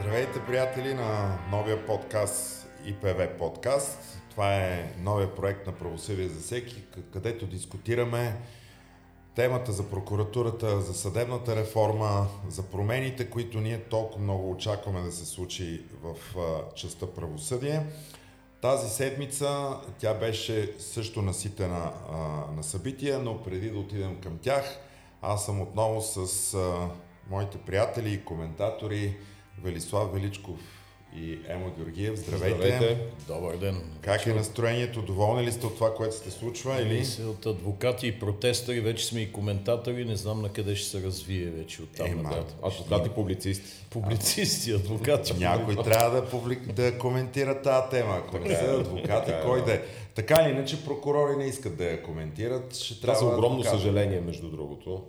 Здравейте, приятели, на новия подкаст ИПВ подкаст. Това е новия проект на Правосъдие за всеки, където дискутираме темата за прокуратурата, за съдебната реформа, за промените, които ние толкова много очакваме да се случи в частта правосъдие. Тази седмица тя беше също наситена а, на събития, но преди да отидем към тях, аз съм отново с а, моите приятели и коментатори Велислав Величков и Емо Георгиев. Здравейте! Здравейте! Добър ден! Как е настроението? Доволни ли сте от това, което се случва? Или? От адвокати и протестъри, вече сме и коментатори, не знам на къде ще се развие вече от там е, нататък. Адвокати, публицисти. Публицисти, адвокати. Някой трябва да, публик... да коментира тази тема. Ако не са е. адвокати, е, кой да е? Така или иначе прокурори не искат да я коментират. Ще трябва са огромно съжаление, между другото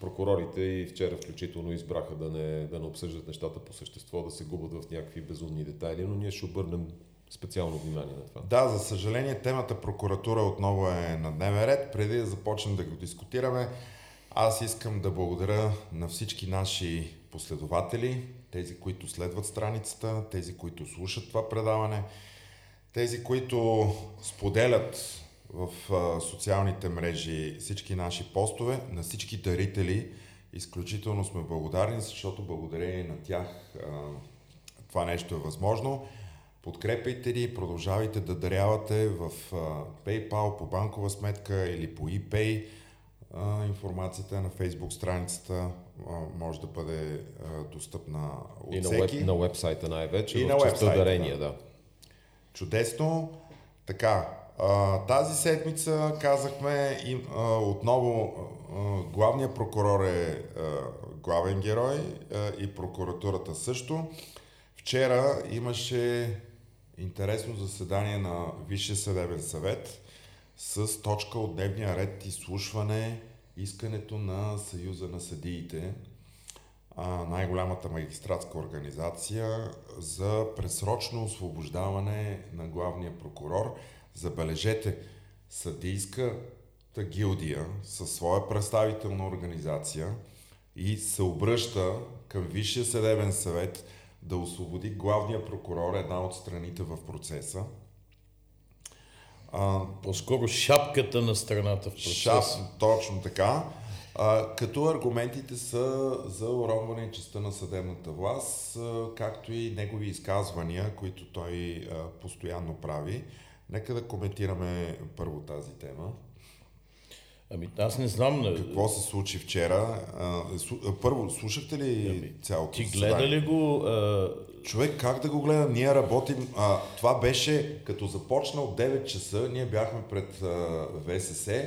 прокурорите и вчера включително избраха да не, да не обсъждат нещата по същество, да се губят в някакви безумни детайли, но ние ще обърнем специално внимание на това. Да, за съжаление темата прокуратура отново е на дневен ред. Преди да започнем да го дискутираме, аз искам да благодаря на всички наши последователи, тези, които следват страницата, тези, които слушат това предаване, тези, които споделят в а, социалните мрежи всички наши постове, на всички дарители. Изключително сме благодарни, защото благодарение на тях а, това нещо е възможно. Подкрепяйте ни, продължавайте да дарявате в а, PayPal, по банкова сметка или по ePay. А, информацията е на Facebook страницата а, може да бъде а, достъпна от и всеки. И на, веб, на вебсайта най-вече, и в на частта дарения, да. да. Чудесно. Така, тази седмица казахме и, а, отново а, главният прокурор е а, главен герой а, и прокуратурата също. Вчера имаше интересно заседание на Висшия съдебен съвет с точка от дневния ред изслушване искането на Съюза на съдиите, най-голямата магистратска организация, за пресрочно освобождаване на главния прокурор – Забележете, съдийската гилдия със своя представителна организация и се обръща към Висшия съдебен съвет да освободи главния прокурор, една от страните в процеса. А, По-скоро шапката на страната в процеса. Шап, точно така. А, като аргументите са за уронване частта на съдебната власт, а, както и негови изказвания, които той а, постоянно прави. Нека да коментираме първо тази тема. Ами аз не знам. Какво се случи вчера? Първо, слушахте ли ами, цялото Ти гледа ли го? А... Човек, как да го гледа? Ние работим... А, това беше, като започна от 9 часа, ние бяхме пред а, ВСС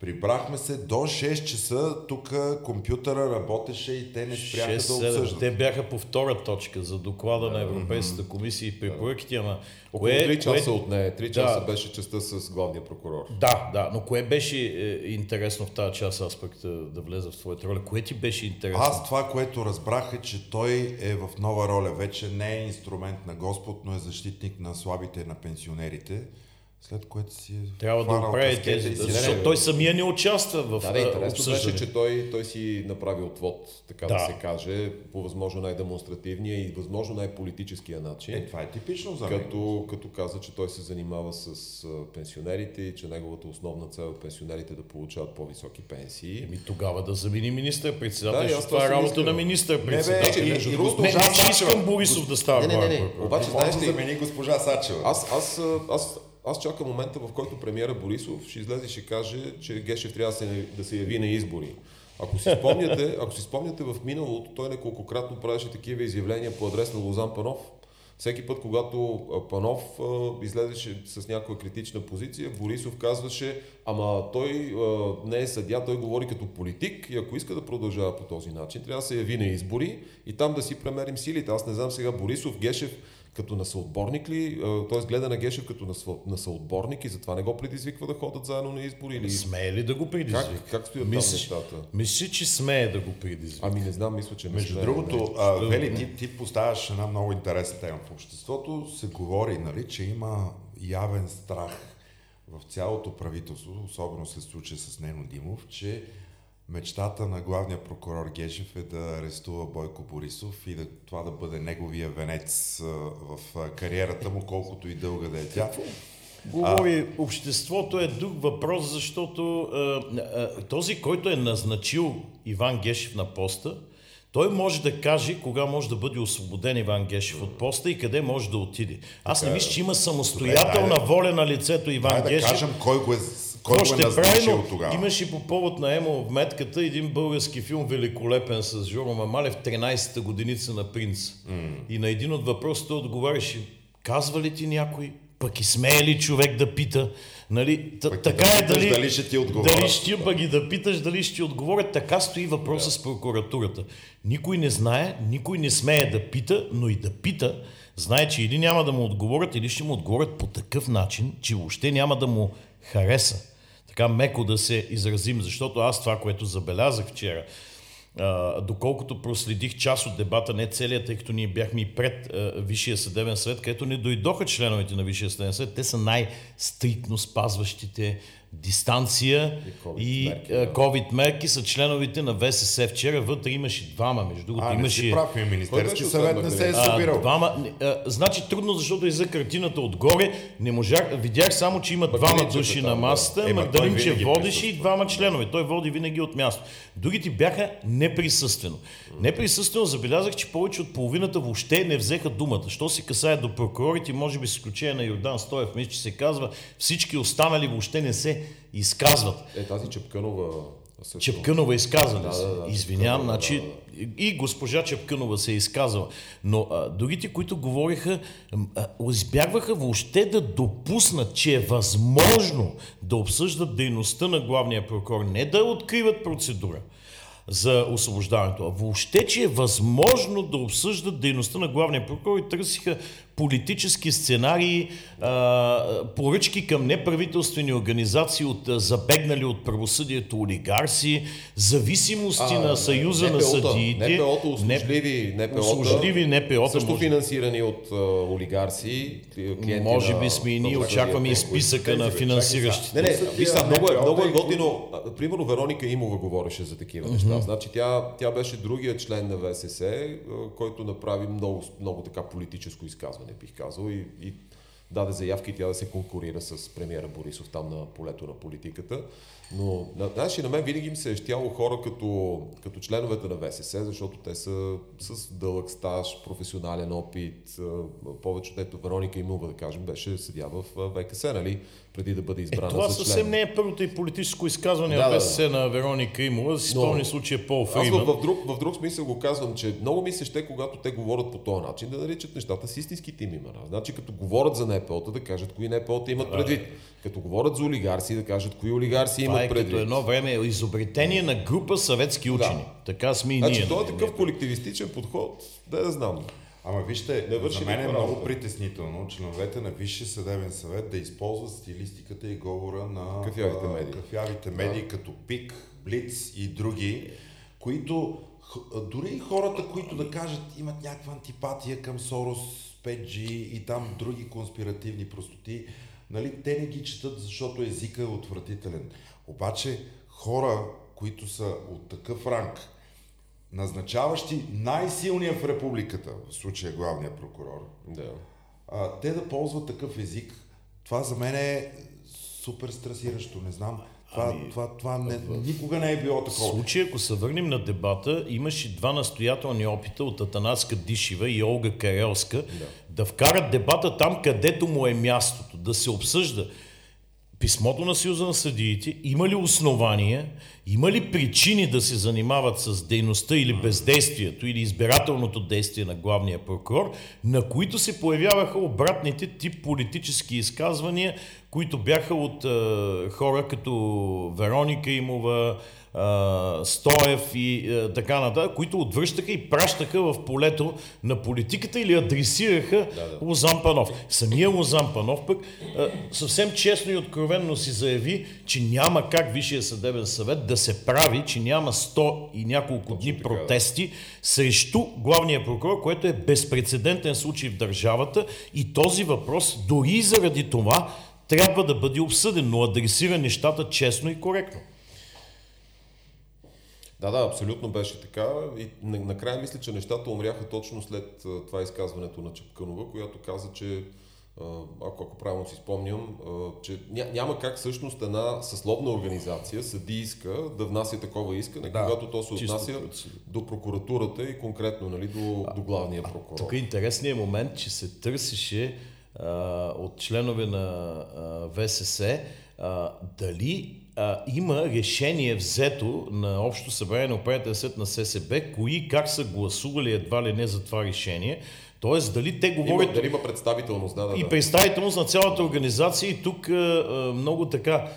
Прибрахме се до 6 часа, тук компютъра работеше и те не спряха 6, да обсъждат. Те бяха по втора точка за доклада на Европейската комисия и препоръките, ама... Около кое, 3 часа кое... от нея, 3 часа да, беше частта с главния прокурор. Да, да, но кое беше е, интересно в тази част, аз пък да, да влеза в твоята роля, кое ти беше интересно? Аз това, което разбрах е, че той е в нова роля, вече не е инструмент на Господ, но е защитник на слабите на пенсионерите след което си е Трябва да оправи тези, да, защото той самия не участва в Да, да интересно беше, че той, той си направи отвод, така да. да се каже, по възможно най-демонстративния и възможно най-политическия начин. Е, това е типично за като, като каза, че той се занимава с пенсионерите и че неговата основна цел е пенсионерите да получават по-високи пенсии. Еми тогава да замени министър-председател, да, това е работа на министър-председател. Не, между другото, не, не, искам Борисов да става. Не, не, не. Обаче, знаеш ли, замени госпожа Сачева. Аз, аз, аз, аз чакам момента, в който премиера Борисов ще излезе и ще каже, че Гешев трябва да се, да се яви на избори. Ако си спомняте, ако си спомняте в миналото, той неколкократно правеше такива изявления по адрес на Лозан Панов. Всеки път, когато Панов излезеше с някаква критична позиция, Борисов казваше, ама той не е съдя, той говори като политик и ако иска да продължава по този начин, трябва да се яви на избори и там да си премерим силите. Аз не знам сега Борисов, Гешев, като на съотборник ли, т.е. гледа на Гешев като на, на съотборник и затова не го предизвиква да ходят заедно на избори? Или... Смее ли да го предизвика? Как, как стоят Мис... там нещата? Мисли, че смее да го предизвика. Ами не знам, мисля, че не Между смее, другото, не. А, Вели, ти, ти поставяш една много интересна тема. В обществото се говори, нали, че има явен страх в цялото правителство, особено се случи с Нено Димов, че мечтата на главния прокурор Гешев е да арестува Бойко Борисов и да, това да бъде неговия венец в кариерата му, колкото и дълга да е тя. Говори, а... обществото е друг въпрос, защото а, а, този, който е назначил Иван Гешев на поста, той може да каже кога може да бъде освободен Иван Гешев от поста и къде може да отиде. Аз не мисля, че има самостоятелна Добре, воля на лицето Иван дай Гешев. Да кажем кой го е кой ще е прави, тогава? Имаше по повод на Емо в метката един български филм великолепен с Жоро Мамалев, 13-та годиница на принц. Mm. И на един от въпросите отговаряше, казва ли ти някой, пък и смее ли човек да пита, Нали, т- така да е дали, дали ще ти отговорят. Дали ще пък и да питаш дали ще ти отговорят. Така стои въпроса yeah. с прокуратурата. Никой не знае, никой не смее да пита, но и да пита, знае, че или няма да му отговорят, или ще му отговорят по такъв начин, че въобще няма да му хареса така меко да се изразим, защото аз това, което забелязах вчера, доколкото проследих част от дебата, не целият, тъй като ние бяхме и пред Висшия съдебен съвет, където не дойдоха членовете на Висшия съдебен съвет, те са най-стриктно спазващите дистанция и, и мерки, да. COVID мерки са членовете на ВСС. Вчера вътре имаше двама, между другото. А, имаше... не си прав, Министерски съвет не се е събирал. Двама, а, значи трудно, защото и за картината отгоре не можах, видях само, че има двама души на масата, е, Магдалинче водеше и двама членове. Той води винаги от място. Другите бяха неприсъствено. Неприсъствено забелязах, че повече от половината въобще не взеха думата. Що се касае до прокурорите, може би с изключение на Йордан Стоев, мисля, че се казва, всички останали въобще не се изказват. Е, тази Чепканова... Също... Чепканова изказа да, да, да, Извинявам, значи да, да. и госпожа Чепканова се е изказала. Но а, другите, които говориха, а, избягваха въобще да допуснат, че е възможно да обсъждат дейността на главния прокурор, не да откриват процедура за освобождаването. А въобще, че е възможно да обсъждат дейността на главния прокурор и търсиха политически сценарии, поръчки към неправителствени организации от забегнали от правосъдието олигарси, зависимости а, на Съюза на съдиите. НПО-то, услужливи НПО-та, услужливи НПО също може... финансирани от олигарси, Може би сме и ние очакваме и списъка на финансиращите. Не, не, виж са, много е, много е готино. Примерно Вероника Имова говореше за такива неща. Значи тя, тя беше другия член на ВСС, който направи много, много така политическо изказване не бих казал, и, и даде заявки тя да се конкурира с премиера Борисов там на полето на политиката. Но, знаеш, и на мен винаги ми се е щяло хора като, като членовете на ВСС, защото те са с дълъг стаж, професионален опит. Повечето, ето Вероника Имова, да кажем, беше съдя в ВКС, нали? преди да бъде избрана е, това за член. съвсем не е първото и политическо изказване да, в ВСС да, да. на Вероника Имова. Си спомни случая Пол Фриман. Аз в, в, друг, в друг смисъл го казвам, че много ми се ще, когато те говорят по този начин, да наричат нещата с истинските им имена. Значи като говорят за НПО-та, да кажат кои НПО-та имат предвид. Като говорят за олигарси, да кажат кои олигарси имат е предвид. Като едно време е изобретение на група съветски учени. Да. Така сме и значи, ние. Значи, това е такъв колективистичен подход, да я знам. Ама вижте, не за мен е много работа. притеснително членовете на Висшия съдебен съвет да използват стилистиката и говора на кафявите медии, кафявите медии да. като ПИК, Блиц и други, които дори и хората, които да кажат имат някаква антипатия към Сорос, 5G и там други конспиративни простоти, нали, те не ги четат, защото езика е отвратителен. Обаче хора, които са от такъв ранг, назначаващи най-силния в републиката, в случая главния прокурор, да. а, те да ползват такъв език, това за мен е супер стресиращо, не знам. Това, ами, това, това не, в... никога не е било такова. В случай, ако се върнем на дебата, имаше два настоятелни опита от Атанаска Дишива и Олга Карелска да. да вкарат дебата там, където му е мястото, да се обсъжда писмото на Съюза на съдиите, има ли основания, има ли причини да се занимават с дейността или бездействието или избирателното действие на главния прокурор, на които се появяваха обратните тип политически изказвания, които бяха от е, хора като Вероника Имова, Стоев и така нататък, които отвръщаха и пращаха в полето на политиката или адресираха да, да. Лозан Панов. Самия Лозан Панов пък съвсем честно и откровенно си заяви, че няма как Висшия съдебен съвет да се прави, че няма 100 и няколко Точно дни протести срещу главния прокурор, което е безпредседентен случай в държавата и този въпрос дори заради това трябва да бъде обсъден, но адресира нещата честно и коректно. Да, да, абсолютно беше така. И накрая мисля, че нещата умряха точно след това изказването на Чепканова, която каза, че ако, ако правилно си спомням, че няма как всъщност една съсловна организация, съдийска, да внася такова искане, да, когато то се отнася чисто, до прокуратурата и конкретно нали, до, до главния прокурор. Тук е интересният момент, че се търсеше а, от членове на а, ВСС а, дали а, има решение взето на Общо събрание на управителя съд на ССБ, кои как са гласували едва ли не за това решение. Тоест, дали те говорят... Има, дали има представителност, да, да. И представителност на цялата организация. И тук а, много така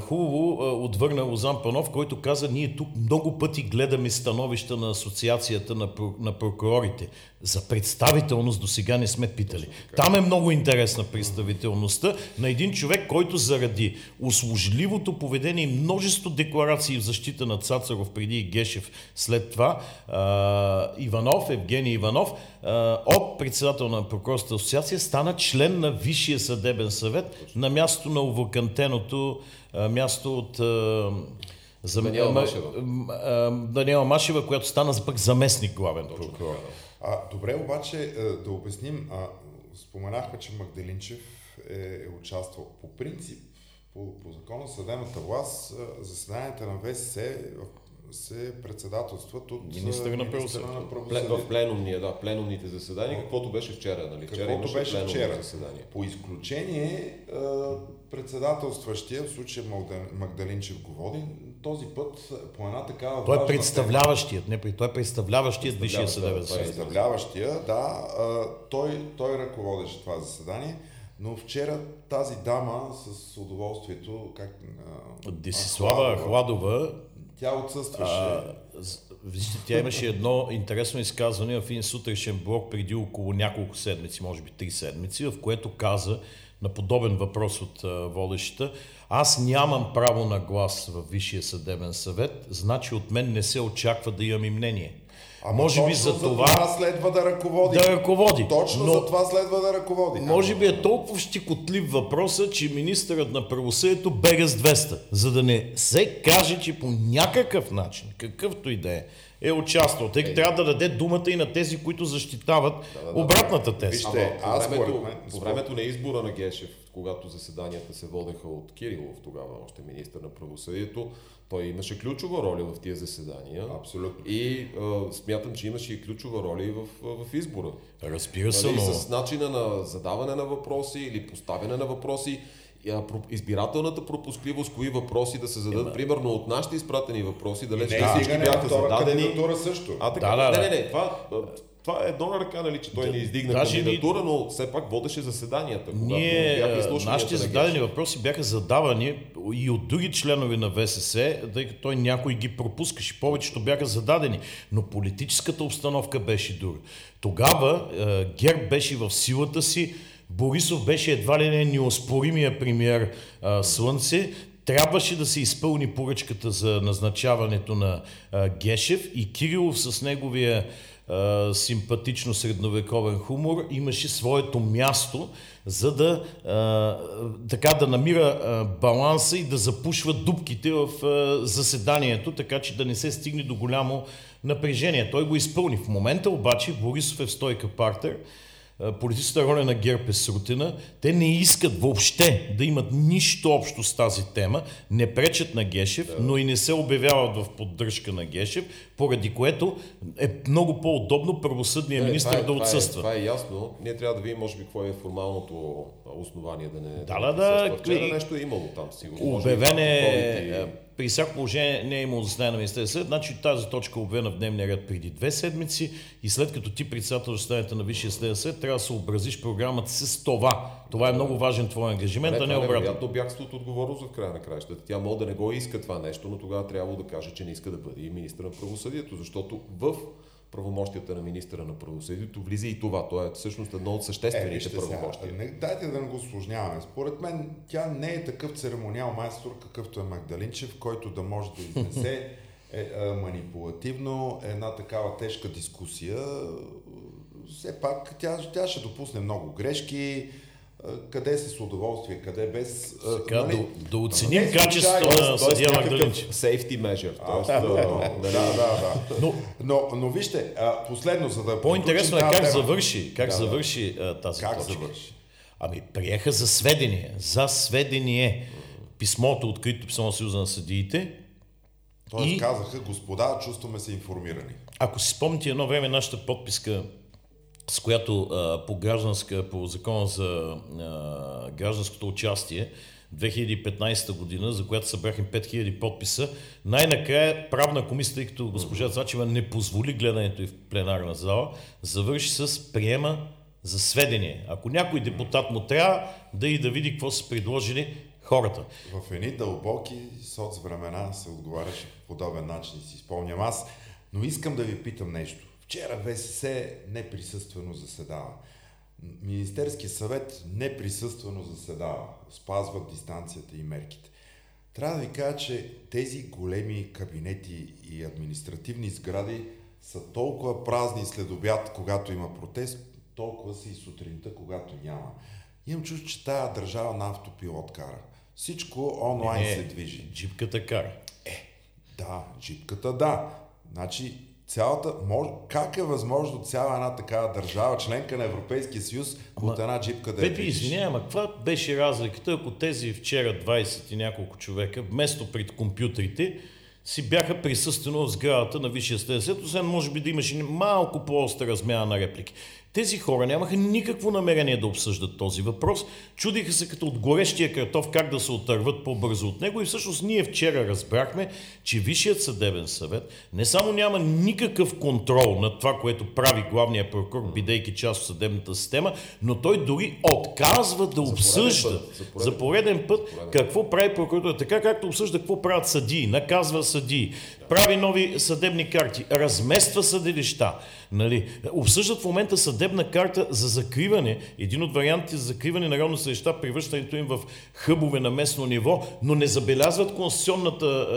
хубаво отвърна Лозан Панов, който каза, ние тук много пъти гледаме становища на Асоциацията на, на прокурорите. За представителност до сега не сме питали. Там е много интересна представителността на един човек, който заради услужливото поведение и множество декларации в защита на Цацаров преди и Гешев след това, Иванов, Евгений Иванов, от председател на Прокурорската асоциация стана член на Висшия съдебен съвет на място на увакантеното място от за, Даниела Машева. Даниела Машева, която стана пък заместник главен прокурор. А, добре, обаче да обясним. А, споменахме, че Магдалинчев е, е участвал по принцип, по, по закона съдебната власт, заседанията на ВСС в се председателстват от министър на правосъдието. В пленумния, да, пленумните заседания, каквото беше вчера, нали? Вчера каквото беше вчера. Заседание. По изключение, председателстващия, в случая Магдалинчев го води, този път по една такава Той е представляващият, не, той е представляващият Висшия съдебен съвет. Представляващия, да, той, той ръководеше това заседание. Но вчера тази дама с удоволствието, как... Десислава Хладова, тя отсъстваше. Вижте, тя имаше едно интересно изказване в един сутрешен блок преди около няколко седмици, може би три седмици, в което каза на подобен въпрос от водещата, аз нямам право на глас в Висшия съдебен съвет, значи от мен не се очаква да имам и мнение. А може би за това, това следва да ръководи. Да ръководи. Точно но, за това следва да ръководи. Може би е толкова щекотлив въпроса, че министърът на правосъдието бега с 200, за да не се каже, че по някакъв начин, какъвто и да е, е участвал. Тъй като трябва да даде думата и на тези, които защитават да, да, обратната теза. Вижте, аз по времето, по времето на избора на Гешев, когато заседанията се водеха от Кирилов, тогава още министър на правосъдието, той имаше ключова роля в тия заседания. Абсолютно. И а, смятам, че имаше и ключова роля и в, в избора. Разбира се, нали, но... С начина на задаване на въпроси или поставяне на въпроси избирателната пропускливост, кои въпроси да се зададат, Ема... примерно от нашите изпратени въпроси, далеч не, всички бяха зададени. също. А, така, да, да, не, не, не, това, това е едно на ръка, нали, че той да, не издигна даже кандидатура, но все пак водеше заседанията. Ние, нашите зададени въпроси бяха задавани и от други членове на ВСС, тъй като той някой ги пропускаше. Повечето бяха зададени, но политическата обстановка беше друга. Тогава е, ГЕРБ беше в силата си, Борисов беше едва ли не неоспоримия премьер е, Слънце, трябваше да се изпълни поръчката за назначаването на е, Гешев и Кирилов с неговия симпатично средновековен хумор, имаше своето място, за да а, така да намира а, баланса и да запушва дубките в а, заседанието, така че да не се стигне до голямо напрежение. Той го изпълни. В момента обаче Борисов е в стойка партер политическата роля на ГЕРБ е срутена. Те не искат въобще да имат нищо общо с тази тема, не пречат на Гешев, да. но и не се обявяват в поддръжка на Гешев, поради което е много по-удобно правосъдния да, министр е, да отсъства. Това е, това е ясно. Ние трябва да видим, може би, какво е формалното основание да не... Да, да, да. Вчера нещо е имало там, сигурно. Обявен е при всяко положение не е имало заседание на Министерския съвет, значи тази точка е обявена в дневния ред преди две седмици и след като ти председател заседанието на Висшия съдебен съвет, трябва да се образиш програмата си с това. Това е много важен твой ангажимент, а не, не обратно. Вероятно бягство от отговорност в края на краищата. Тя може да не го иска това нещо, но тогава трябва да каже, че не иска да бъде и министър на правосъдието, защото в правомощията на министра на правосъдието влиза и това. То е всъщност едно от съществените е, правомощия. Сега, не, дайте да не го осложняваме. Според мен тя не е такъв церемониал майстор, какъвто е Магдалинчев, който да може да изнесе е, е, манипулативно една такава тежка дискусия. Все пак тя, тя ще допусне много грешки. Къде с удоволствие, къде без... Така, нали? да, да оценим Не, качеството на съдия Магдалинчев. Safety measure. Тоест, Да, да, да, да. Но- Но, но, вижте, последно, за да По-интересно е как тема. завърши, как Да, да. завърши а, тази Как точка. завърши? Ами, приеха за сведение. За сведение. Писмото, открито писмо на Съюза на съдиите. Тоест И- казаха, господа, чувстваме се информирани. Ако си спомните едно време нашата подписка, с която а, по гражданска, по закона за а, гражданското участие, 2015 година, за която събрахме 5000 подписа, най-накрая правна комисия, тъй като госпожа Цачева не позволи гледането и в пленарна зала, завърши с приема за сведение. Ако някой депутат му трябва, да и да види какво са предложили хората. В едни дълбоки соцвремена се отговаряше по подобен начин, си спомням аз. Но искам да ви питам нещо. Вчера ВСС неприсъствено заседава. Министерския съвет неприсъствено заседава. Спазват дистанцията и мерките. Трябва да ви кажа, че тези големи кабинети и административни сгради са толкова празни след обяд, когато има протест, толкова са и сутринта, когато няма. Имам чувство, че тая държава на автопилот кара. Всичко онлайн Не, се движи. Джипката кара. Да, джипката да. Значи цялата, мож, как е възможно цяла една такава държава, членка на Европейския съюз, от една джипка да Петри, движиш? извинявай, ама каква беше разликата, ако тези вчера 20 и няколко човека, вместо пред компютрите, си бяха присъствено в сградата на Висшия съвет, освен може би да имаше малко по-остра размяна на реплики. Тези хора нямаха никакво намерение да обсъждат този въпрос. Чудиха се като от горещия картоф как да се отърват по-бързо от него. И всъщност ние вчера разбрахме, че Висшият съдебен съвет не само няма никакъв контрол над това, което прави главният прокурор, бидейки част от съдебната система, но той дори отказва да обсъжда. път, за пореден за пореден път. какво прави прокуратура. Така както обсъжда какво правят съдии, наказва съдии, прави нови съдебни карти, размества съдилища. Нали? Обсъждат в момента съдебна карта за закриване, един от вариантите за закриване на районно съдилища, превръщането им в хъбове на местно ниво, но не забелязват е,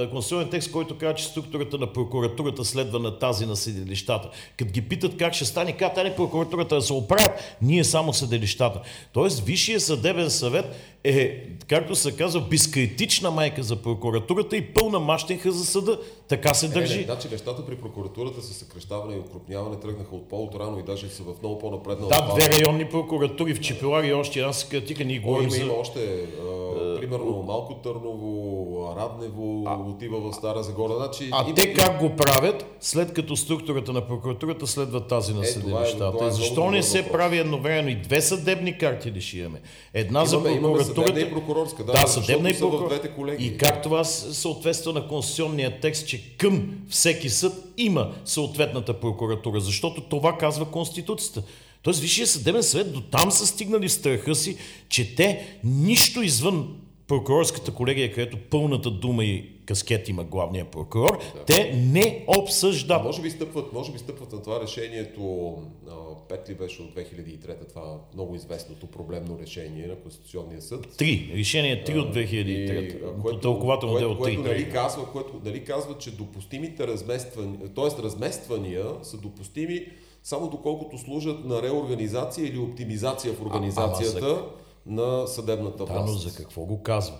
конституционен текст, който казва, че структурата на прокуратурата следва на тази на съдилищата. Като ги питат как ще стане, как тани прокуратурата да се оправят, ние само съдилищата. Тоест, Висшия съдебен съвет е, както се казва, безкритична майка за прокуратурата и пълна мащенха за съда. Така се Не, държи. не, значи нещата при прокуратурата са съкрещаване и укрупняване тръгнаха от по-отрано и даже са в много по-напреднала Да, две районни прокуратури в Чепелари и още една съкратика. Ние О, говорим има, за... има още, а, примерно Малко Търново, Раднево, отива в Стара Загора. Значи, А има- те как го правят, след като структурата на прокуратурата следва тази на Е, това е- съдилищата? това е Защо не се въпрос. прави едновременно и две съдебни карти ли ще имаме? Една за Имаме- имаме прокуратурата. съдебна и прокурорска, да, да съдебна и прокурорска. И как това съответства на конституционния текст, че към всеки съд има съответната прокуратура, защото това казва Конституцията. Тоест Висшия съдебен съвет до там са стигнали страха си, че те нищо извън прокурорската колегия, където пълната дума и каскет има главния прокурор, те не обсъждават. Може би стъпват, може би стъпват на това решението, а, пет ли беше от 2003, това много известното проблемно решение на Конституционния съд. Три. Решение 3 от 2003. И, а, Тълкователно което, дело което, 3. нали, казва, което нали, казва, че допустимите размествания, т.е. размествания са допустими само доколкото служат на реорганизация или оптимизация в организацията на съдебната Да, но власт. за какво го казва?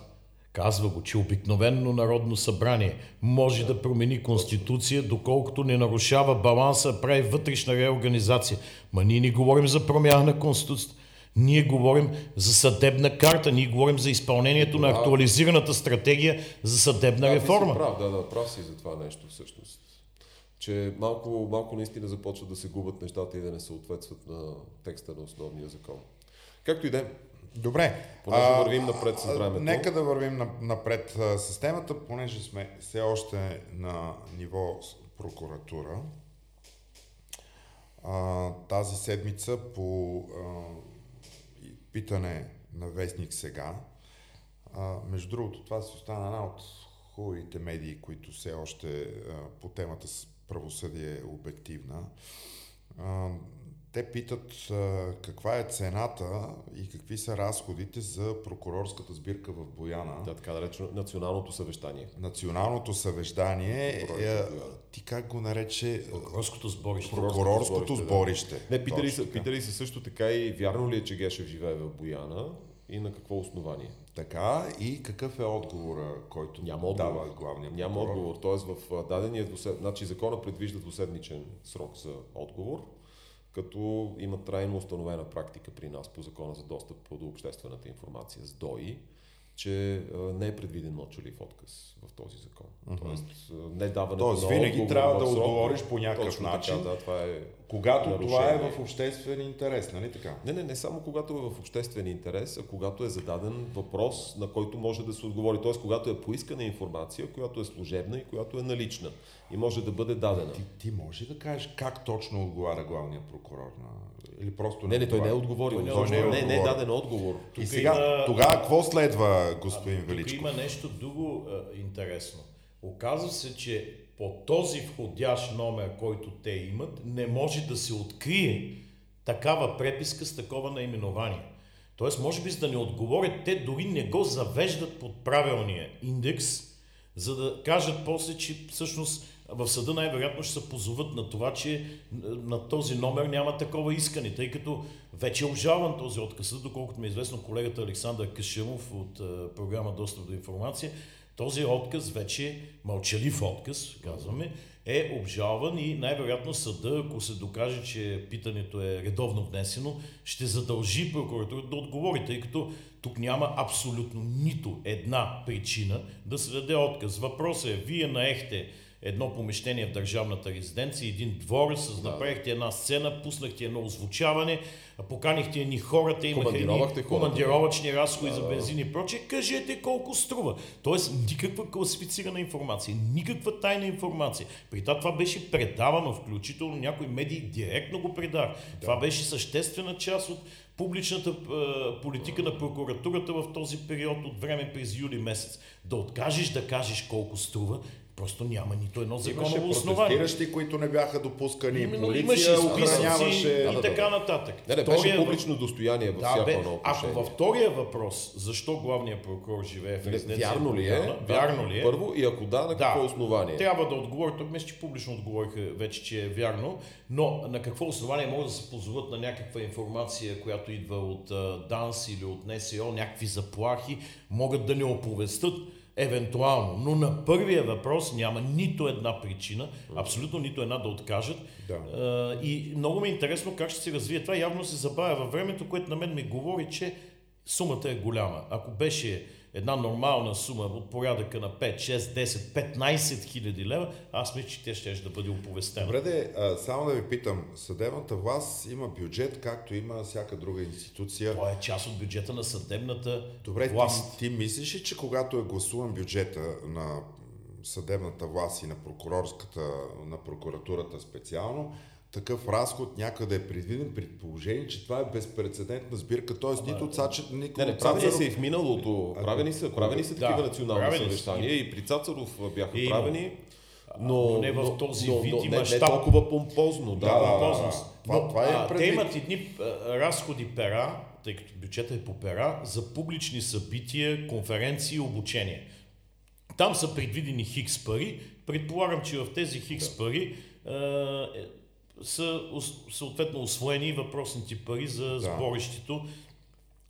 Казва го, че обикновено Народно събрание може да промени Конституция, доколкото не нарушава баланса, прави вътрешна реорганизация. Ма ние не говорим за промяна на Конституцията. Ние говорим за съдебна карта, ние говорим за изпълнението на актуализираната стратегия за съдебна Да, реформа. Прав, да, да, прав си за това нещо всъщност. Че малко, малко наистина започват да се губят нещата и да не съответстват на текста на основния закон. Както и да е. Добре. Понеже А, вървим напред с времето. Нека да вървим на- напред а, с темата, понеже сме все още на ниво прокуратура. А, тази седмица по а, питане на Вестник сега, а, между другото, това си остана една от хубавите медии, които все още а, по темата с правосъдие е обективна. А, те питат а, каква е цената и какви са разходите за прокурорската сбирка в Бояна. Да, така наречено националното съвещание. Националното съвещание, е, Бояна. ти как го нарече? Прокурорското сборище. Прокурорското сборище, да. Не, питали са, питали са също така и вярно ли е, че Гешев живее в Бояна. и на какво основание. Така и какъв е отговора, който Няма отговор. дава главния Няма прокурор? отговор. Тоест в дадения двусед... значи закона предвижда двуседмичен срок за отговор, като има трайно установена практика при нас по закона за достъп до обществената информация с ДОИ, че не е предвиден мълчалив отказ в този закон. Тоест, не даването Тоест, на винаги трябва да отговориш по някакъв начин. Така, да, това е Когато това е нарушение. в обществен интерес, нали така? Не, не, не само когато е в обществен интерес, а когато е зададен въпрос, на който може да се отговори. Т.е. когато е поискана информация, която е служебна и която е налична и може да бъде дадена. Ти, ти може да кажеш как точно отговаря главния прокурор на... Или просто Не, не, той не е отговорил. Той не е не, не, е даден отговор. И Тук сега, има- тогава какво следва, господин Тук Величко? има нещо друго а, интересно. Оказва се, че по този входящ номер, който те имат, не може да се открие такава преписка с такова наименование. Тоест, може би за да не отговорят, те дори не го завеждат под правилния индекс, за да кажат после, че всъщност в съда най-вероятно ще се позоват на това, че на този номер няма такова искане, тъй като вече е обжалван този отказ. Доколкото ми е известно колегата Александър Кашимов от е, програма Достъп до информация, този отказ вече, мълчалив отказ, казваме, е обжалван и най-вероятно съда, ако се докаже, че питането е редовно внесено, ще задължи прокуратурата да отговори, тъй като тук няма абсолютно нито една причина да се даде отказ. Въпросът е, вие наехте едно помещение в държавната резиденция, един двор, с направихте една сцена, пуснахте едно озвучаване, поканихте едни хора, те имаха едни хората. командировъчни разходи за бензин и прочее, кажете колко струва. Тоест никаква класифицирана информация, никаква тайна информация. При това беше предавано, включително някои медии директно го предават. Това беше съществена част от публичната е, политика на прокуратурата в този период от време през юли месец. Да откажеш да кажеш колко струва, просто няма нито едно Имаше законово основание. протестиращи, които не бяха допускани, Именно полиция имаше охраняваше... и Да, да, така да. нататък. Не, не, беше публично достояние във да, всяко едно ако във втория въпрос, защо главният прокурор живее в резиденция Вярно ли е? Боряна, Вярно ли е? Първо и ако да, на какво основание? Трябва да отговори, тук мисля, че публично отговориха вече, че е вярно, но на какво основание могат да се позоват на някаква информация, която идва от ДАНС или от НСО, някакви заплахи, могат да не оповестят евентуално. Но на първия въпрос няма нито една причина, абсолютно нито една да откажат. Да. А, и много ми е интересно как ще се развие това. Явно се забавя във времето, което на мен ми говори, че сумата е голяма. Ако беше една нормална сума от порядъка на 5, 6, 10, 15 хиляди лева, аз мисля, че тя ще да бъде оповестена. Добре, де, а, само да ви питам, съдебната власт има бюджет, както има всяка друга институция. Това е част от бюджета на съдебната Добре, власт. ти, ти мислиш ли, че когато е гласуван бюджета на съдебната власт и на прокурорската, на прокуратурата специално, такъв разход някъде е предвиден при положение, че това е безпредседентна сбирка, т.е. нито Цачев, нито Не, не, правени са и в миналото. Правени са, правени са такива Да, национални правени са. съвещания и при Цацаров а, бяха И- правени. Но, но не в този вид и не, не мащаб. толкова помпозно. Да, Да, да, да, да. Това- Но, това е а, те предвид. имат едни а, разходи пера, тъй като бюджета е по пера, за публични събития, конференции и обучение. Там са предвидени хикс пари. Предполагам, че в тези хикс пари а, е, са съответно освоени въпросните пари за сборището.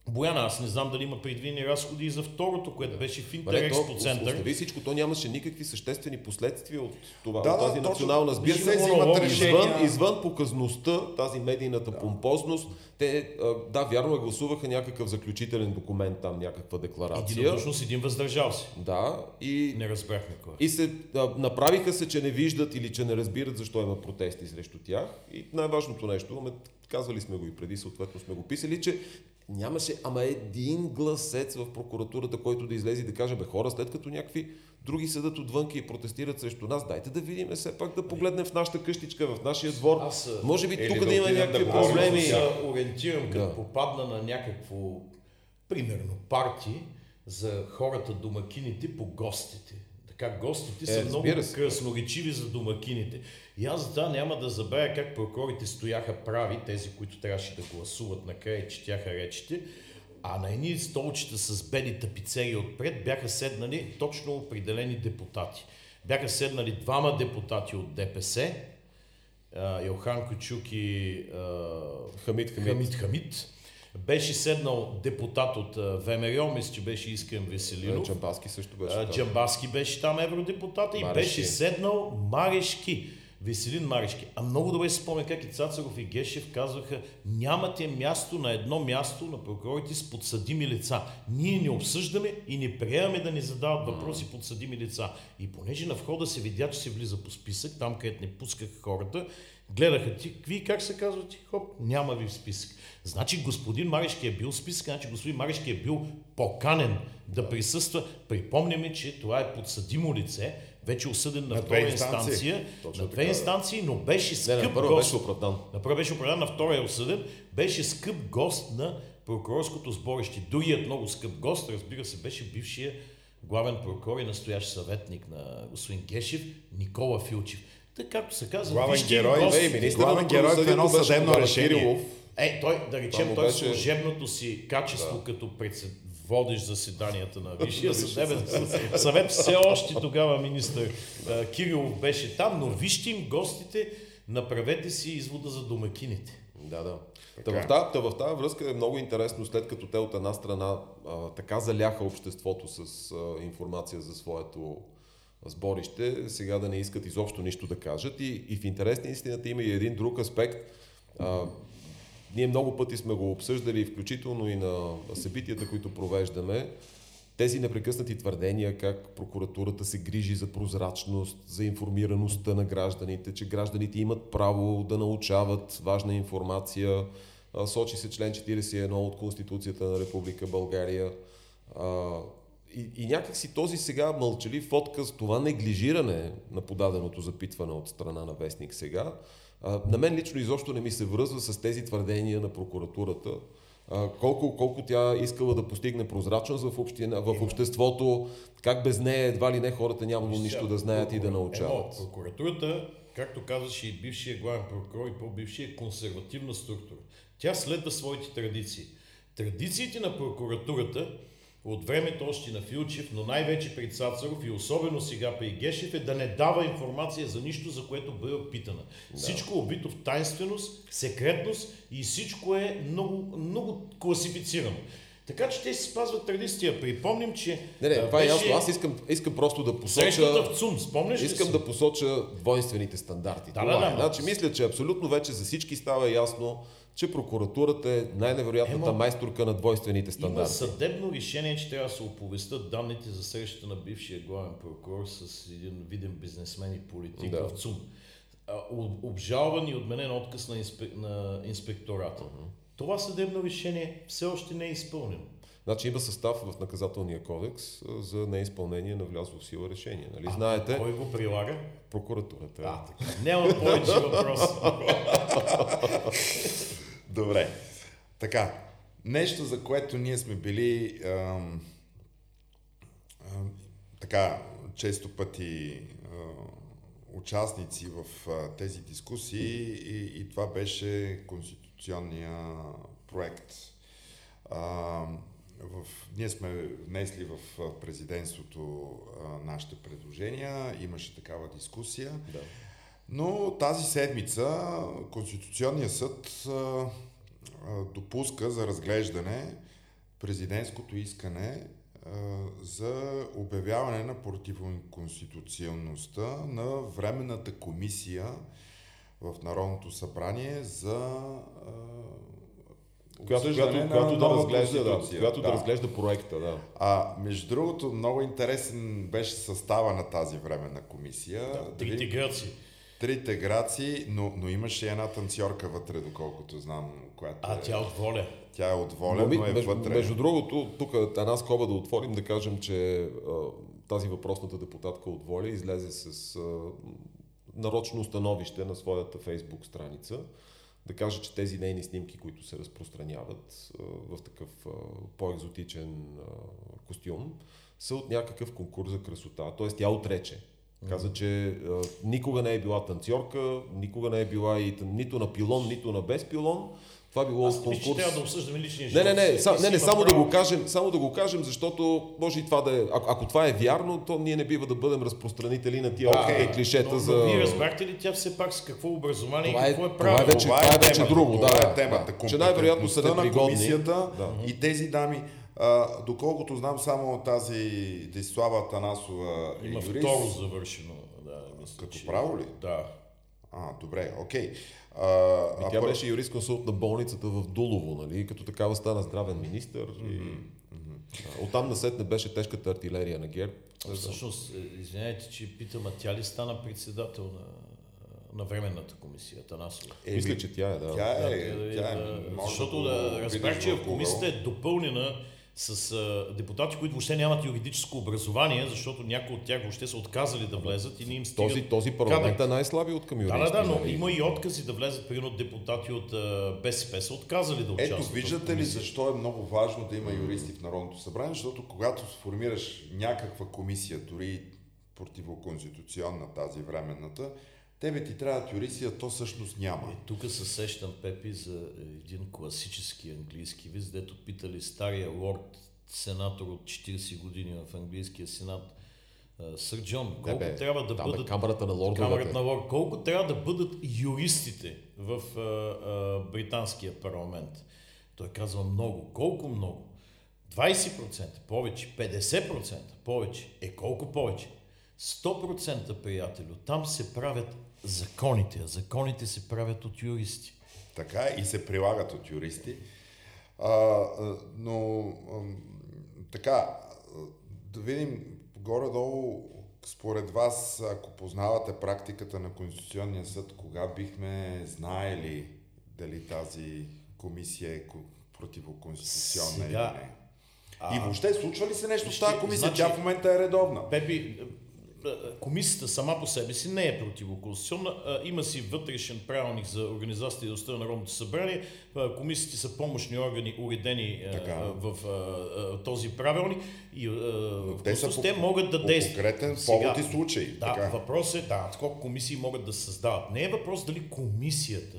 Бояна, аз не знам дали има предвидени разходи и за второто, което беше в Интерекспо център. Остави всичко, то нямаше никакви съществени последствия от това, Да, от да, тази точно. национална сбирка. се Извън-. Извън показността, тази медийната помпозност, те, да, вярно е, гласуваха някакъв заключителен документ там, някаква декларация. Единодушно с един въздържал се. Да, и Не разбрахме кой. И се а, направиха се, че не виждат или че не разбират защо има протести срещу тях. И най-важното нещо, казвали сме го и преди, съответно сме го писали, че нямаше ама един гласец в прокуратурата, който да излезе и да каже, бе хора, след като някакви други съдат отвънки и протестират срещу нас, дайте да видим все пак да погледнем в нашата къщичка, в нашия двор. Аз, Може би или тук да да има някакви да проблеми. гласуваме. се ориентирам, като Да. попадна на някакво, примерно, парти за хората, домакините по гостите. Така, гостите са Е, много красноречиви за домакините. И аз за това няма да забравя как прокурорите стояха прави, тези, които трябваше да гласуват накрая и четяха речите, а на едни столчета с бели тапицери отпред бяха седнали точно определени депутати. Бяха седнали двама депутати от ДПС, Йохан Кючук и Хамид Хамид. Хамид Хамид. Беше седнал депутат от ВМРО, мисля, че беше Искрен Веселинов. Джамбаски също беше там. Джамбаски беше там евродепутата и беше седнал Марешки. Веселин Марешки. А много добре си спомня как и Цацаров и Гешев казваха, нямате място на едно място на прокурорите с подсъдими лица. Ние не обсъждаме и не приемаме да ни задават въпроси подсъдими лица. И понеже на входа се видя, че се влиза по списък, там където не пускаха хората, гледаха ти, вие как се казвате? Хоп, няма ви в списък. Значи господин Марешки е бил в списък, значи господин Марешки е бил поканен да присъства. Припомняме, че това е подсъдимо лице, вече осъден на, На втора инстанция, Точно на две инстанции, но беше Не, скъп на първо гост. беше оправдан. На първо беше оправдан, на втора е осъден. Беше скъп гост на прокурорското сборище. Другият много скъп гост, разбира се, беше бившия главен прокурор и настоящ съветник на господин Гешев, Никола Филчев. Така както се казва, Главен вижте герой, гост. Ей, министър главен герой в едно беше съдебно решение. Е, той, да речем, той беше- служебното си качество да. като председ... водещ заседанията на Висшия съдебен съвет, все още тогава министър Кирилов беше там, но вижте им гостите, направете си извода за домакините. Да, да. Та в, тази, та в тази връзка е много интересно, след като те от една страна а, така заляха обществото с а, информация за своето сборище, сега да не искат изобщо нищо да кажат. И, и в интерес на истината има и един друг аспект. А, ние много пъти сме го обсъждали, включително и на събитията, които провеждаме. Тези непрекъснати твърдения, как прокуратурата се грижи за прозрачност, за информираността на гражданите, че гражданите имат право да научават важна информация. Сочи се член 41 от Конституцията на Република България. И, и някак си този сега мълчалив отказ, това неглижиране на подаденото запитване от страна на Вестник сега, а, на мен лично изобщо не ми се връзва с тези твърдения на прокуратурата, колко, колко тя искала да постигне прозрачност в, община, в обществото, как без нея едва ли не хората нямало нищо да знаят и да научават. Едно, прокуратурата, както казваше и бившия главен прокурор и по-бившия, е консервативна структура. Тя следва своите традиции. Традициите на прокуратурата от времето още на Филчев, но най-вече при Цацаров и особено сега при Гешев е да не дава информация за нищо, за което бъде питана. Да. Всичко е обито в тайнственост, секретност и всичко е много, много класифицирано. Така че те си спазват традиция. Припомним, че Не, не, това е ясно. Аз искам, искам просто да Срещата посоча... в ЦУМ, спомняш Искам си? да посоча двойствените стандарти. Да, Това да, е. да, Значи, мисля, че абсолютно вече за всички става ясно, че прокуратурата е най-невероятната Емо, майсторка на двойствените Има стандарти. съдебно решение, че трябва да се оповестят данните за срещата на бившия главен прокурор с един виден бизнесмен и политик Да. в ЦУМ. А, об- Обжалван и отменен отказ на, инспек... на инспектората. Това съдебно решение все още не е изпълнено. Значи има състав в наказателния кодекс а, за неизпълнение на влязло в сила решение. Нали? Знаете, Кой го прилага? прокуратурата. А, така. Няма повече въпроси. Добре. Така, нещо за което ние сме били ам, ам, така често пъти а, участници в а, тези дискусии и, и това беше конституционния проект. А, в, ние сме внесли в президентството а, нашите предложения, имаше такава дискусия. Да. Но тази седмица Конституционният съд а, а, допуска за разглеждане президентското искане а, за обявяване на противоконституционността на Временната комисия в Народното събрание за а, Която, която, на която, да разглежда, да, която да. Да. разглежда проекта. Да. А между другото, много интересен беше състава на тази временна комисия. Да, Трите гръци. Трите граци, но, но имаше една танцорка вътре, доколкото знам, която А е, тя от воля. тя е от воля, Но ми- но е между, вътре. между другото, тук една скоба да отворим, да кажем, че а, тази въпросната депутатка от Воля излезе с а, нарочно становище на своята фейсбук страница, да каже, че тези нейни снимки, които се разпространяват а, в такъв а, по-екзотичен а, костюм, са от някакъв конкурс за красота. Тоест тя отрече. Каза, че а, никога не е била танцорка, никога не е била и, нито на пилон, нито на без пилон. Това било Аз мисля, че конкурс. трябва да обсъждаме личния Не, живот. не, не, са, не, не само, да право. го кажем, само да го кажем, защото може и това да е. Ако, ако това е вярно, то ние не бива да бъдем разпространители на тия Окей, okay, клишета Но, за. но вие разбрахте ли тя все пак с какво образование Това и е- какво е това е право? вече- това е вече темата, друго, това да, е темата. да. Че най-вероятно са на комисията Да. и тези дами. А, доколкото знам само тази Десислава Танасова е Има юрист. второ завършено. Да, мисля, Като че- право ли? Да. А, добре, окей. А, тя пър- беше юрисконсулт на болницата в Дулово, нали? Като такава стана здравен министр. И... Да, Оттам насетне беше тежката артилерия на ГЕРБ. Всъщност, е, извинявайте, че питам, а тя ли стана председател на, на Временната комисия, Танасова? Еми, Мисля, че тя е, да. Тя е, Да, тя е, да, може защото да, да, го разбрах, че комисията е допълнена с а, депутати, които въобще нямат юридическо образование, защото някои от тях въобще са отказали да влезат и не им стигат Този, този парламент кадър. е най-слаби от към Да, юристи. да, да, но нали? има и откази да влезат, примерно депутати от а, БСП са отказали да участват. Ето, виждате ли защо е много важно да има юристи в Народното събрание, защото когато сформираш някаква комисия, дори противоконституционна тази временната, тебе ти трябват юристи, а то всъщност няма. Е, тук се сещам, Пепи, за един класически английски виз, дето питали стария лорд, сенатор от 40 години в английския сенат, Сър Джон, колко бе, трябва да там е бъдат... камерата на лордовете. Камерата на лорд. Колко трябва да бъдат юристите в а, а, британския парламент? Той казва много. Колко много? 20% повече, 50% повече. Е колко повече? 100% приятелю. Там се правят законите, а законите се правят от юристи. Така е, и се прилагат от юристи. А, а, но ам, така, а, да видим горе-долу, според вас, ако познавате практиката на Конституционния съд, кога бихме знаели дали тази комисия е ко- противоконституционна Сега, или не? а- И въобще случва ли се нещо Вижте, тази комисия? значи- Тя в момента е редовна. Пепи, комисията сама по себе си не е противоконституционна. Има си вътрешен правилник за организацията и дейността на Народното събрание. А, Комисиите са помощни органи, уредени е, Така. е, в е, е, този правилник. И е, Те са по- те могат да действат. конкретен повод и случай. Да, така. въпрос е, да, колко комисии могат да създават. Не е въпрос дали комисията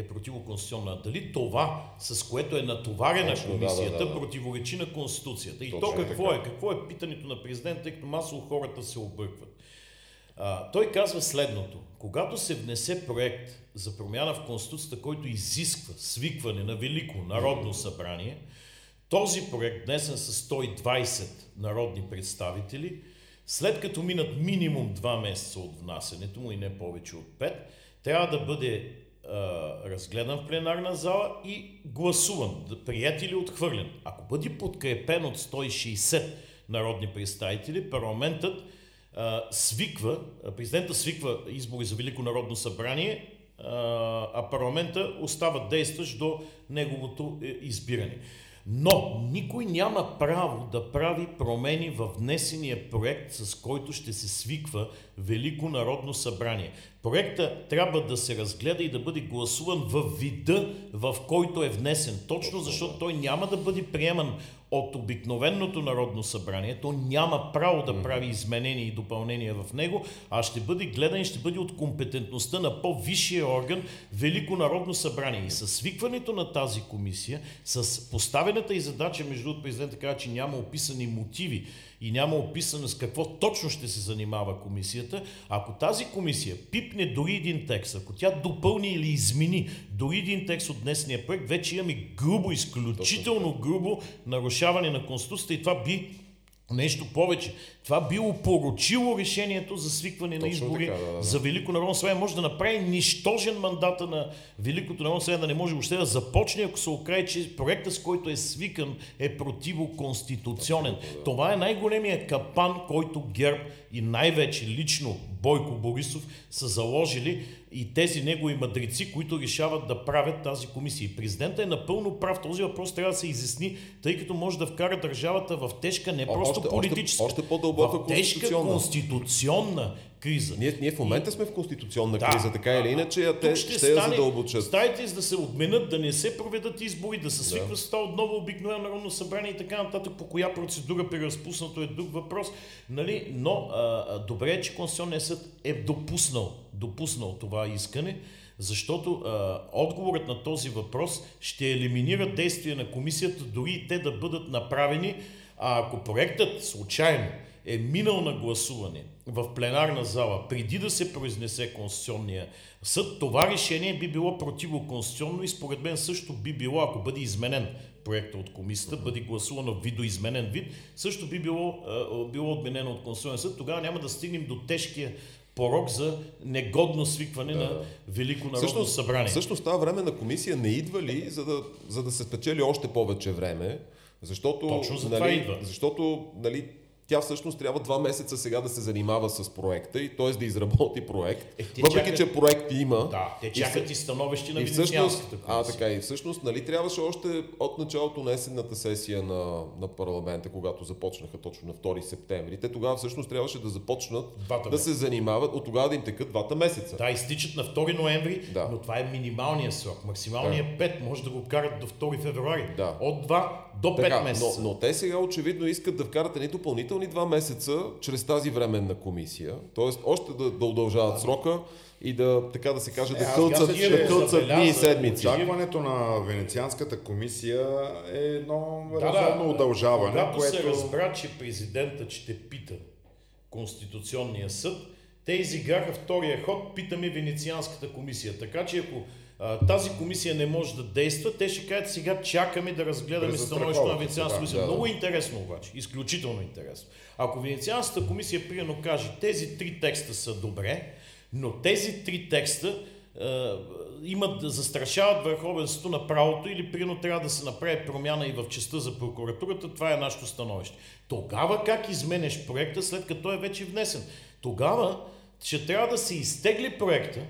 е противоконституционна, дали това, с което е натоварена Точно, комисията, да, да, да. противоречи на Конституцията. И Точно то какво така. е? Какво е питането на президента, тъй като масово хората се объркват? А, той казва следното. Когато се внесе проект за промяна в Конституцията, който изисква свикване на Велико Народно събрание, този проект, внесен с 120 народни представители, след като минат минимум 2 месеца от внасенето му и не повече от 5, трябва да бъде разгледан в пленарна зала и гласуван, прият или отхвърлен. Ако бъде подкрепен от 160 народни представители, парламентът а, свиква, президента свиква избори за Велико народно събрание, а, а парламента остава действащ до неговото е, избиране. Но никой няма право да прави промени в внесения проект, с който ще се свиква Велико народно събрание. Проекта трябва да се разгледа и да бъде гласуван в вида, в който е внесен. Точно защото той няма да бъде приеман от обикновеното Народно събрание, то няма право да прави изменения и допълнения в него, а ще бъде гледан и ще бъде от компетентността на по-висшия орган Велико Народно събрание. И с свикването на тази комисия, с поставената и задача, между другото президента каза, че няма описани мотиви и няма описано с какво точно ще се занимава комисията, ако тази комисия пипне дори един текст, ако тя допълни или измени дори един текст от днесния проект, вече имаме грубо, изключително грубо нарушаване на Конституцията и това би Нещо повече. Това би опорочило решението за свикване на Точно избори така, да, да. за Велико Народно събрание. Може да направи нищожен мандата на Великото Народно събрание, да не може въобще да започне, ако се окаже, че проектът, с който е свикан, е противоконституционен. Това е най-големия капан, който ГЕРБ и най-вече лично Бойко Борисов са заложили и тези негови мъдреци, които решават да правят тази комисия. И президента е напълно прав. Този въпрос трябва да се изясни, тъй като може да вкара държавата в тежка, не просто още- политическа, още- още по-дълбока в тежка конституционна. Криза. Ние, ние в момента сме в конституционна Да. криза, така или иначе, а те ще, ще я задълбочат. Стайте за да се отменят, да не се проведат избори, да се свиква с това отново обикновено народно събрание и така нататък, по коя процедура при разпуснато е друг въпрос. Нали? Но а, добре е, че Конституционният съд е допуснал, допуснал това искане, защото а, отговорът на този въпрос ще елиминира действия на комисията, дори и те да бъдат направени, а ако проектът случайно е минал на гласуване в пленарна зала, преди да се произнесе Конституционния съд, това решение би било противоконституционно и според мен също би било, ако бъде изменен проекта от комисията, бъде гласувано видоизменен вид, също би било, било отменено от Конституционния съд. Тогава няма да стигнем до тежкия порок за негодно свикване да. на Велико народно също, събрание. Всъщност тази време на комисия не идва ли, за да, за да се спечели още повече време? Защото, Точно за нали, това идва. Защото нали, тя всъщност трябва два месеца сега да се занимава с проекта и т.е. да изработи проект. Е, въпреки, чакат... че проект има. Да, те чакат и, и становище на Венецианската А, така и всъщност, нали, трябваше още от началото на есенната сесия на, на парламента, когато започнаха точно на 2 септември. Те тогава всъщност трябваше да започнат двата да се занимават, от тогава да им текат двата месеца. Да, изтичат на 2 ноември, да. но това е минималният срок. Максималният да. 5 може да го карат до 2 февруари. Да. От 2 до 5 така, месеца. Но, но те сега очевидно искат да вкарат едни допълнителни два месеца чрез тази временна комисия, т.е. още да, да удължават срока и да, така да се каже, да кълцат, да кълцат дни и седмици. Очакването на Венецианската комисия е едно да, разумно да, удължаване. Когато което... се разбра, че президентът ще пита Конституционния съд, те изиграха втория ход, питаме Венецианската комисия. Така че ако тази комисия не може да действа, те ще кажат сега чакаме да разгледаме становището на Венецианската комисия. Да, да. Много интересно обаче, изключително интересно. Ако Венецианската комисия приедно каже тези три текста са добре, но тези три текста е, имат, застрашават върховенството на правото или прино трябва да се направи промяна и в частта за прокуратурата, това е нашето становище. Тогава как изменеш проекта след като е вече внесен? Тогава ще трябва да се изтегли проекта,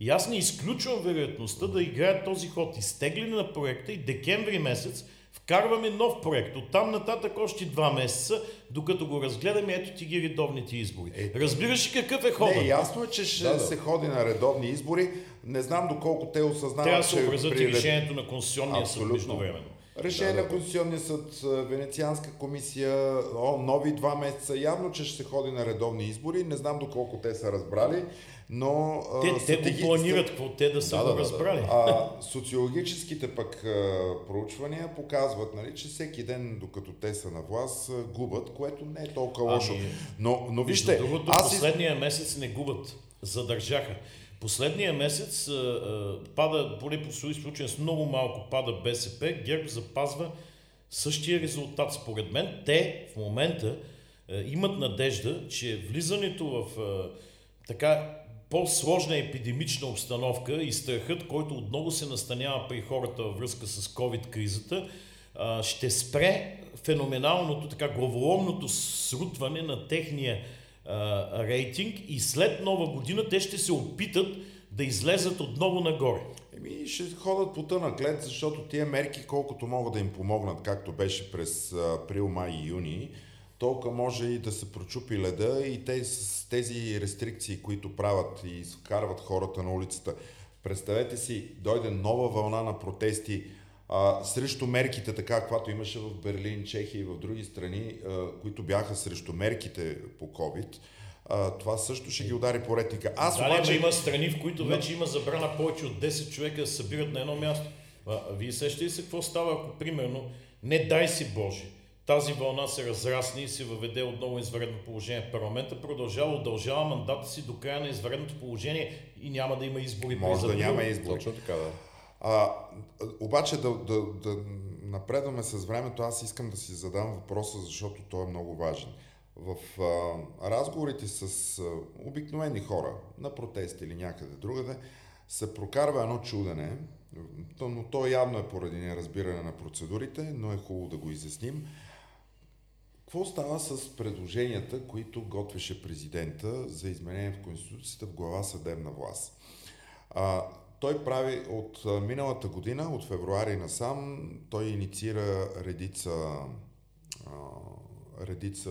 и аз не изключвам вероятността да играят този ход. Изтегляне на проекта и декември месец вкарваме нов проект. От там нататък още два месеца, докато го разгледаме, ето ти ги редовните избори. Е, Разбираш ли какъв е ходът? Не, ясно е, че ще да, да. се ходи на редовни избори. Не знам доколко те осъзнават, Трябва да се образят при... решението на Конституционния съд междувременно. Решение да, на Конституционния съд, Венецианска комисия, о, нови два месеца. Явно, че ще се ходи на редовни избори. Не знам доколко те са разбрали, но... Те, те го планират, какво те да са да, го да, разбрали. Да, А социологическите пък проучвания показват, нали, че всеки ден, докато те са на власт, губят, което не е толкова лошо. Ами, но, но вижте... Другото, аз последния месец не губят. Задържаха. Последния месец а, а, пада, поне по свои случай с много малко пада БСП, ГЕРБ запазва същия резултат. Според мен те в момента а, имат надежда, че влизането в а, така по-сложна епидемична обстановка и страхът, който отново се настанява при хората във връзка с COVID-кризата, ще спре феноменалното, така главоломното срутване на техния рейтинг и след нова година те ще се опитат да излезат отново нагоре. Еми, ще ходят по тънък лед, защото тия мерки, колкото могат да им помогнат, както беше през април, май и юни, толкова може и да се прочупи леда и те, с тези рестрикции, които правят и вкарват хората на улицата. Представете си, дойде нова вълна на протести, а, срещу мерките, така каквато имаше в Берлин, Чехия и в други страни, а, които бяха срещу мерките по COVID, а, това също ще ги удари по ретника. Аз да, обаче... има страни, в които вече има забрана повече от 10 човека да се събират на едно място. А, вие сещате ли се какво става, ако примерно, не дай си Боже, тази вълна се разрасне и се въведе отново извънредно положение в парламента, продължава, удължава мандата си до края на извънредното положение и няма да има избори. Може да няма избори. Точно така, да. А, обаче да, да, да напредваме с времето, аз искам да си задам въпроса, защото той е много важен. В а, разговорите с а, обикновени хора на протести или някъде другаде се прокарва едно чудене, но то явно е поради неразбиране на процедурите, но е хубаво да го изясним. Какво става с предложенията, които готвеше президента за изменение в Конституцията в глава съдебна власт? А, той прави от миналата година, от февруари насам, той инициира редица, редица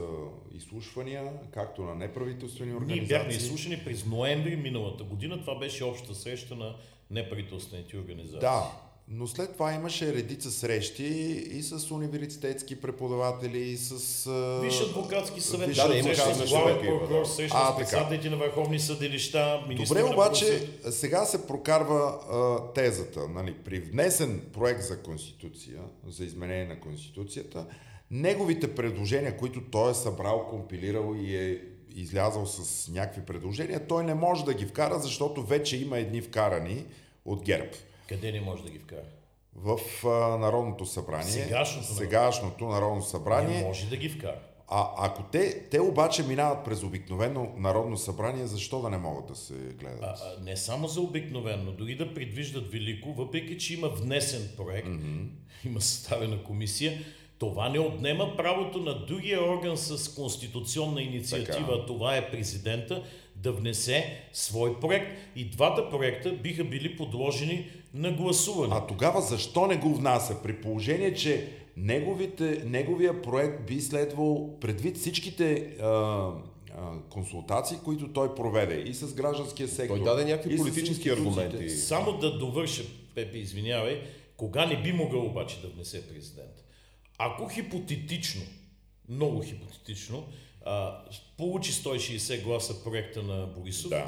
изслушвания, както на неправителствени организации. Ние бяхме изслушани през ноември миналата година. Това беше общата среща на неправителствените организации. Да, но след това имаше редица срещи и с университетски преподаватели, и с... Виж адвокатски съвет, да, имаше- среща с имаше главен прокурор, да. среща с председателите на върховни съдилища, Добре, обаче сега се прокарва а, тезата, нали, при внесен проект за конституция, за изменение на конституцията, неговите предложения, които той е събрал, компилирал и е излязал с някакви предложения, той не може да ги вкара, защото вече има едни вкарани от ГЕРБ Къде не може да ги вкара? в а, Народното събрание. Сегашното Сегашното Народно събрание. Не може да ги вкара. А ако те, те обаче минават през обикновено Народно събрание, защо да не могат да се гледат? А, а, не само за обикновено, дори да предвиждат велико, въпреки че има внесен проект, има съставена комисия, това не отнема правото на другия орган с конституционна инициатива, Така. това е президента, да внесе свой проект. И двата проекта биха били подложени на гласуване. А тогава защо не го внася? При положение, че неговите, неговия проект би следвал предвид всичките а, а, консултации, които той проведе и с гражданския сектор. Той даде някакви политически аргументи. Само да довърша, Пепе, извинявай, кога не би могъл обаче да внесе президент? Ако хипотетично, много хипотетично, а, получи 160 гласа проекта на Борисов Да.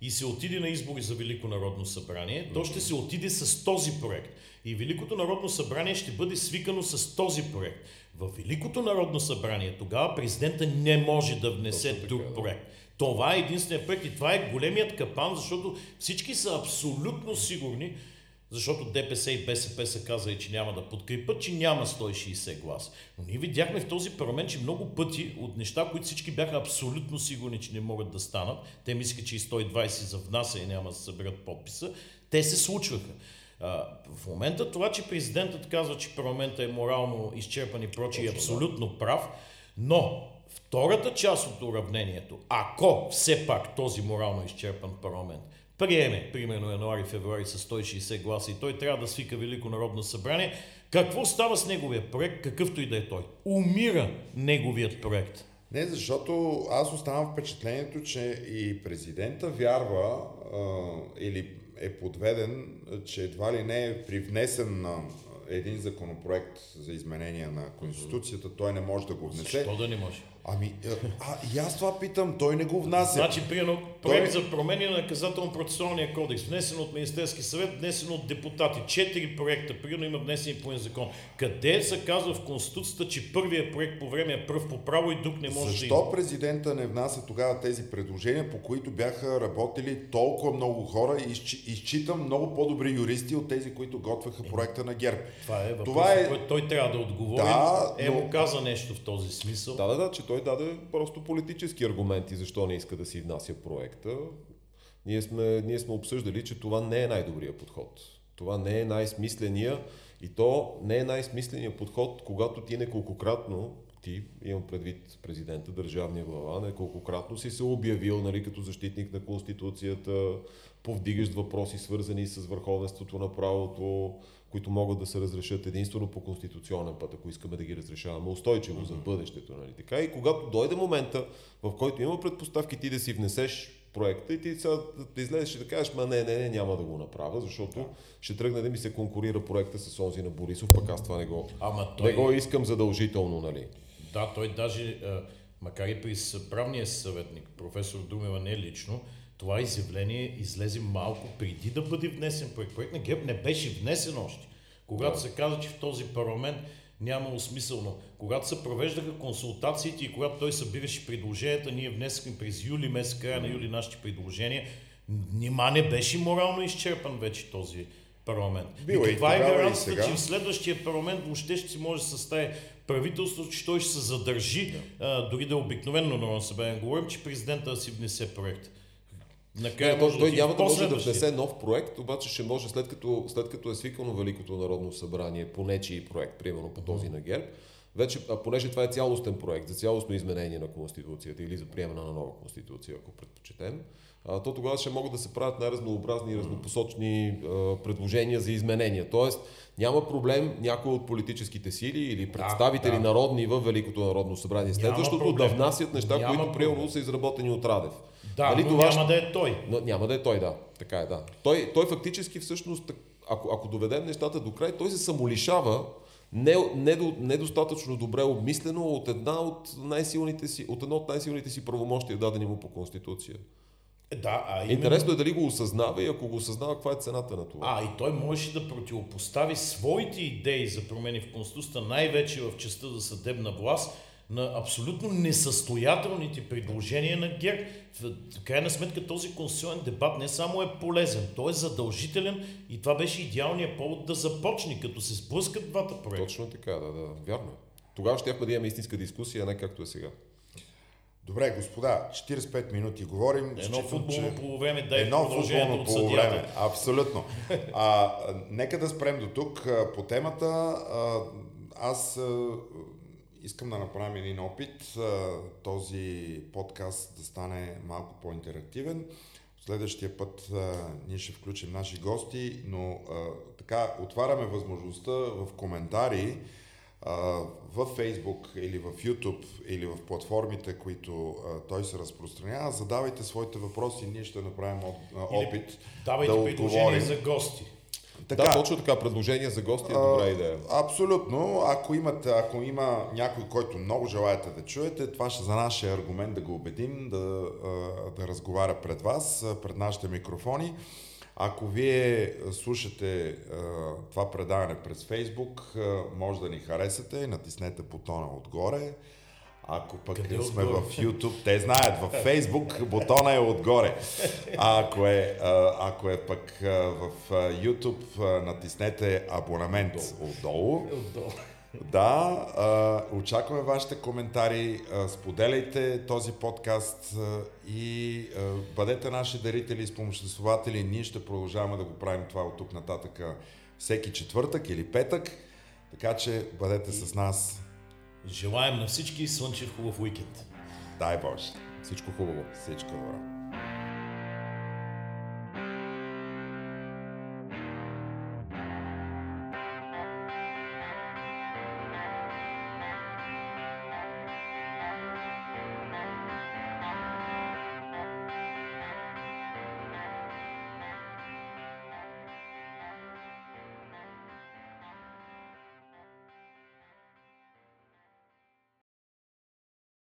И се отиде на избори за Велико народно събрание, то ще се отиде с този проект. И Великото народно събрание ще бъде свикано с този проект. В Великото народно събрание тогава президента не може да внесе друг проект. Това е единственият проект и това е големият капан, защото всички са абсолютно сигурни, защото ДПС и БСП са казали, че няма да подкрепят, че няма 160 глас. Но ние видяхме в този парламент, че много пъти от неща, които всички бяха абсолютно сигурни, че не могат да станат, те мислиха, че и 120 за внася и няма да съберат подписа, те се случваха. А, в момента това, че президентът казва, че парламентът е морално изчерпан и прочие, е абсолютно прав, но втората част от уравнението, ако все пак този морално изчерпан парламент приеме, примерно януари-февруари с 160 гласа и той трябва да свика Велико народно събрание, какво става с неговия проект, какъвто и да е той? Умира неговият проект. Не, защото аз оставам впечатлението, че и президента вярва а, или е подведен, че едва ли не е при внесен на един законопроект за изменение на Конституцията, той не може да го внесе. Защо да не може? Ами, а, и аз това питам, той не го внася. Значи, примерно, проект Той- за промени на наказателно-процесуалния кодекс, внесен от Министерски съвет, внесен от депутати. Четири проекта, примерно има внесени по един закон. Къде се казва в Конституцията, че първият проект по време е пръв по право и друг не може да има? Защо президента не внася тогава тези предложения, по които бяха работили толкова много хора и изчи- изчитам много по-добри юристи от тези, които готвяха проекта на ГЕРБ? Това е въпрос, Това е- който той трябва да отговори. Да, е, но- му каза нещо в този смисъл. Да, да, да, че той даде просто политически аргументи защо не иска да си внася проекта. Ние сме, ние сме обсъждали, че това не е най-добрият подход. Това не е най-смисления и то не е най-смисленият подход, когато ти неколкократно, ти, имам предвид президента, държавния глава, неколкократно си се обявил нали, като защитник на Конституцията, повдигаш въпроси свързани с върховенството на правото, които могат да се разрешат единствено по конституционен път, ако искаме да ги разрешаваме устойчиво за бъдещето. Нали? Така и когато дойде момента, в който има предпоставки ти да си внесеш проекта и ти сега да излезеш и да кажеш, ма не, не, не, няма да го направя, защото ще тръгне да ми се конкурира проекта с онзи на Борисов, пък аз това не го, Ама не той, го искам задължително, нали? да, той даже, а, макар и при правния съветник, професор Думева не лично, това изявление излезе малко преди да бъде внесен проект. Проект на ГЕРБ не беше внесен още. Когато се каза, че в този парламент нямало смисълно. Когато се провеждаха консултациите и когато той събираше предложенията, ние внесахме през юли, месец, края на юли нашите предложения, нима не беше морално изчерпан вече този парламент. Било и каква е гаранцията, че в следващия парламент въобще ще си може да състави правителство, че той ще се задържи, а, дори да е обикновено народно събрание. Говорим, че президента да си внесе проект. Накрая Не, той, може той няма да може да внесе нов проект, обаче ще може след като, след като е свикано Великото народно събрание по нечий проект, примерно по този на ГЕРБ, вече, а понеже това е цялостен проект за цялостно изменение на Конституцията или за приемане на нова Конституция, ако предпочетем, а, то тогава ще могат да се правят най-разнообразни и разнопосочни а, предложения за изменения. Тоест, няма проблем някои от политическите сили или представители да. народни в Великото народно събрание следващото да внасят неща, Няма които примерно са изработени от Радев. Да, Нали но това няма да е той. но няма да е той, да. Така е, да. Той, той фактически всъщност, ако, ако доведем нещата до край, той се самолишава не, недостатъчно добре обмислено от една от най-силните си, от едно от най-силните си правомощия, дадени му по Конституция. Да, а именно... Интересно е дали го осъзнава и ако го осъзнава, каква е цената на това. А, и той можеше да противопостави своите идеи за промени в Конституцията, най-вече в частта за съдебна власт, на абсолютно несъстоятелните предложения на ГЕР. В крайна сметка този конституционен дебат не само е полезен, той е задължителен и това беше идеалният повод да започне, като се сблъскат двата проекта. Точно така, да, да, вярно. Тогава ще да имаме истинска дискусия, а не както е сега. Добре, господа, 45 минути говорим. Едно считам, футболно че... полувреме, дай Едно футболно полувреме, абсолютно. А, нека да спрем до тук по темата. А, аз искам да направим един опит този подкаст да стане малко по-интерактивен. Следващия път а, ние ще включим наши гости, но а, така отваряме възможността в коментари а, в Facebook или в YouTube или в платформите, които а, той се разпространява. Задавайте своите въпроси, ние ще направим опит или давайте да отговорим. за гости. Така, да, точно така. Предложение за гости е добра идея. Абсолютно. Ако, имате, ако има някой, който много желаете да чуете, това ще за нашия аргумент да го убедим да, да разговаря пред вас, пред нашите микрофони. Ако вие слушате това предаване през Фейсбук, може да ни харесате, натиснете бутона отгоре. Ако пък Къде сме отгоре? в YouTube, те знаят, в Facebook бутона е отгоре. А ако е, ако е пък в YouTube, натиснете абонамент отдолу. отдолу. Да, очакваме вашите коментари, споделяйте този подкаст и бъдете наши дарители и спомоществователи. Ние ще продължаваме да го правим това от тук нататък всеки четвъртък или петък. Така че бъдете с нас Желаем на всички слънчев хубав уикенд. Дай Боже. Всичко хубаво. Всичко добро.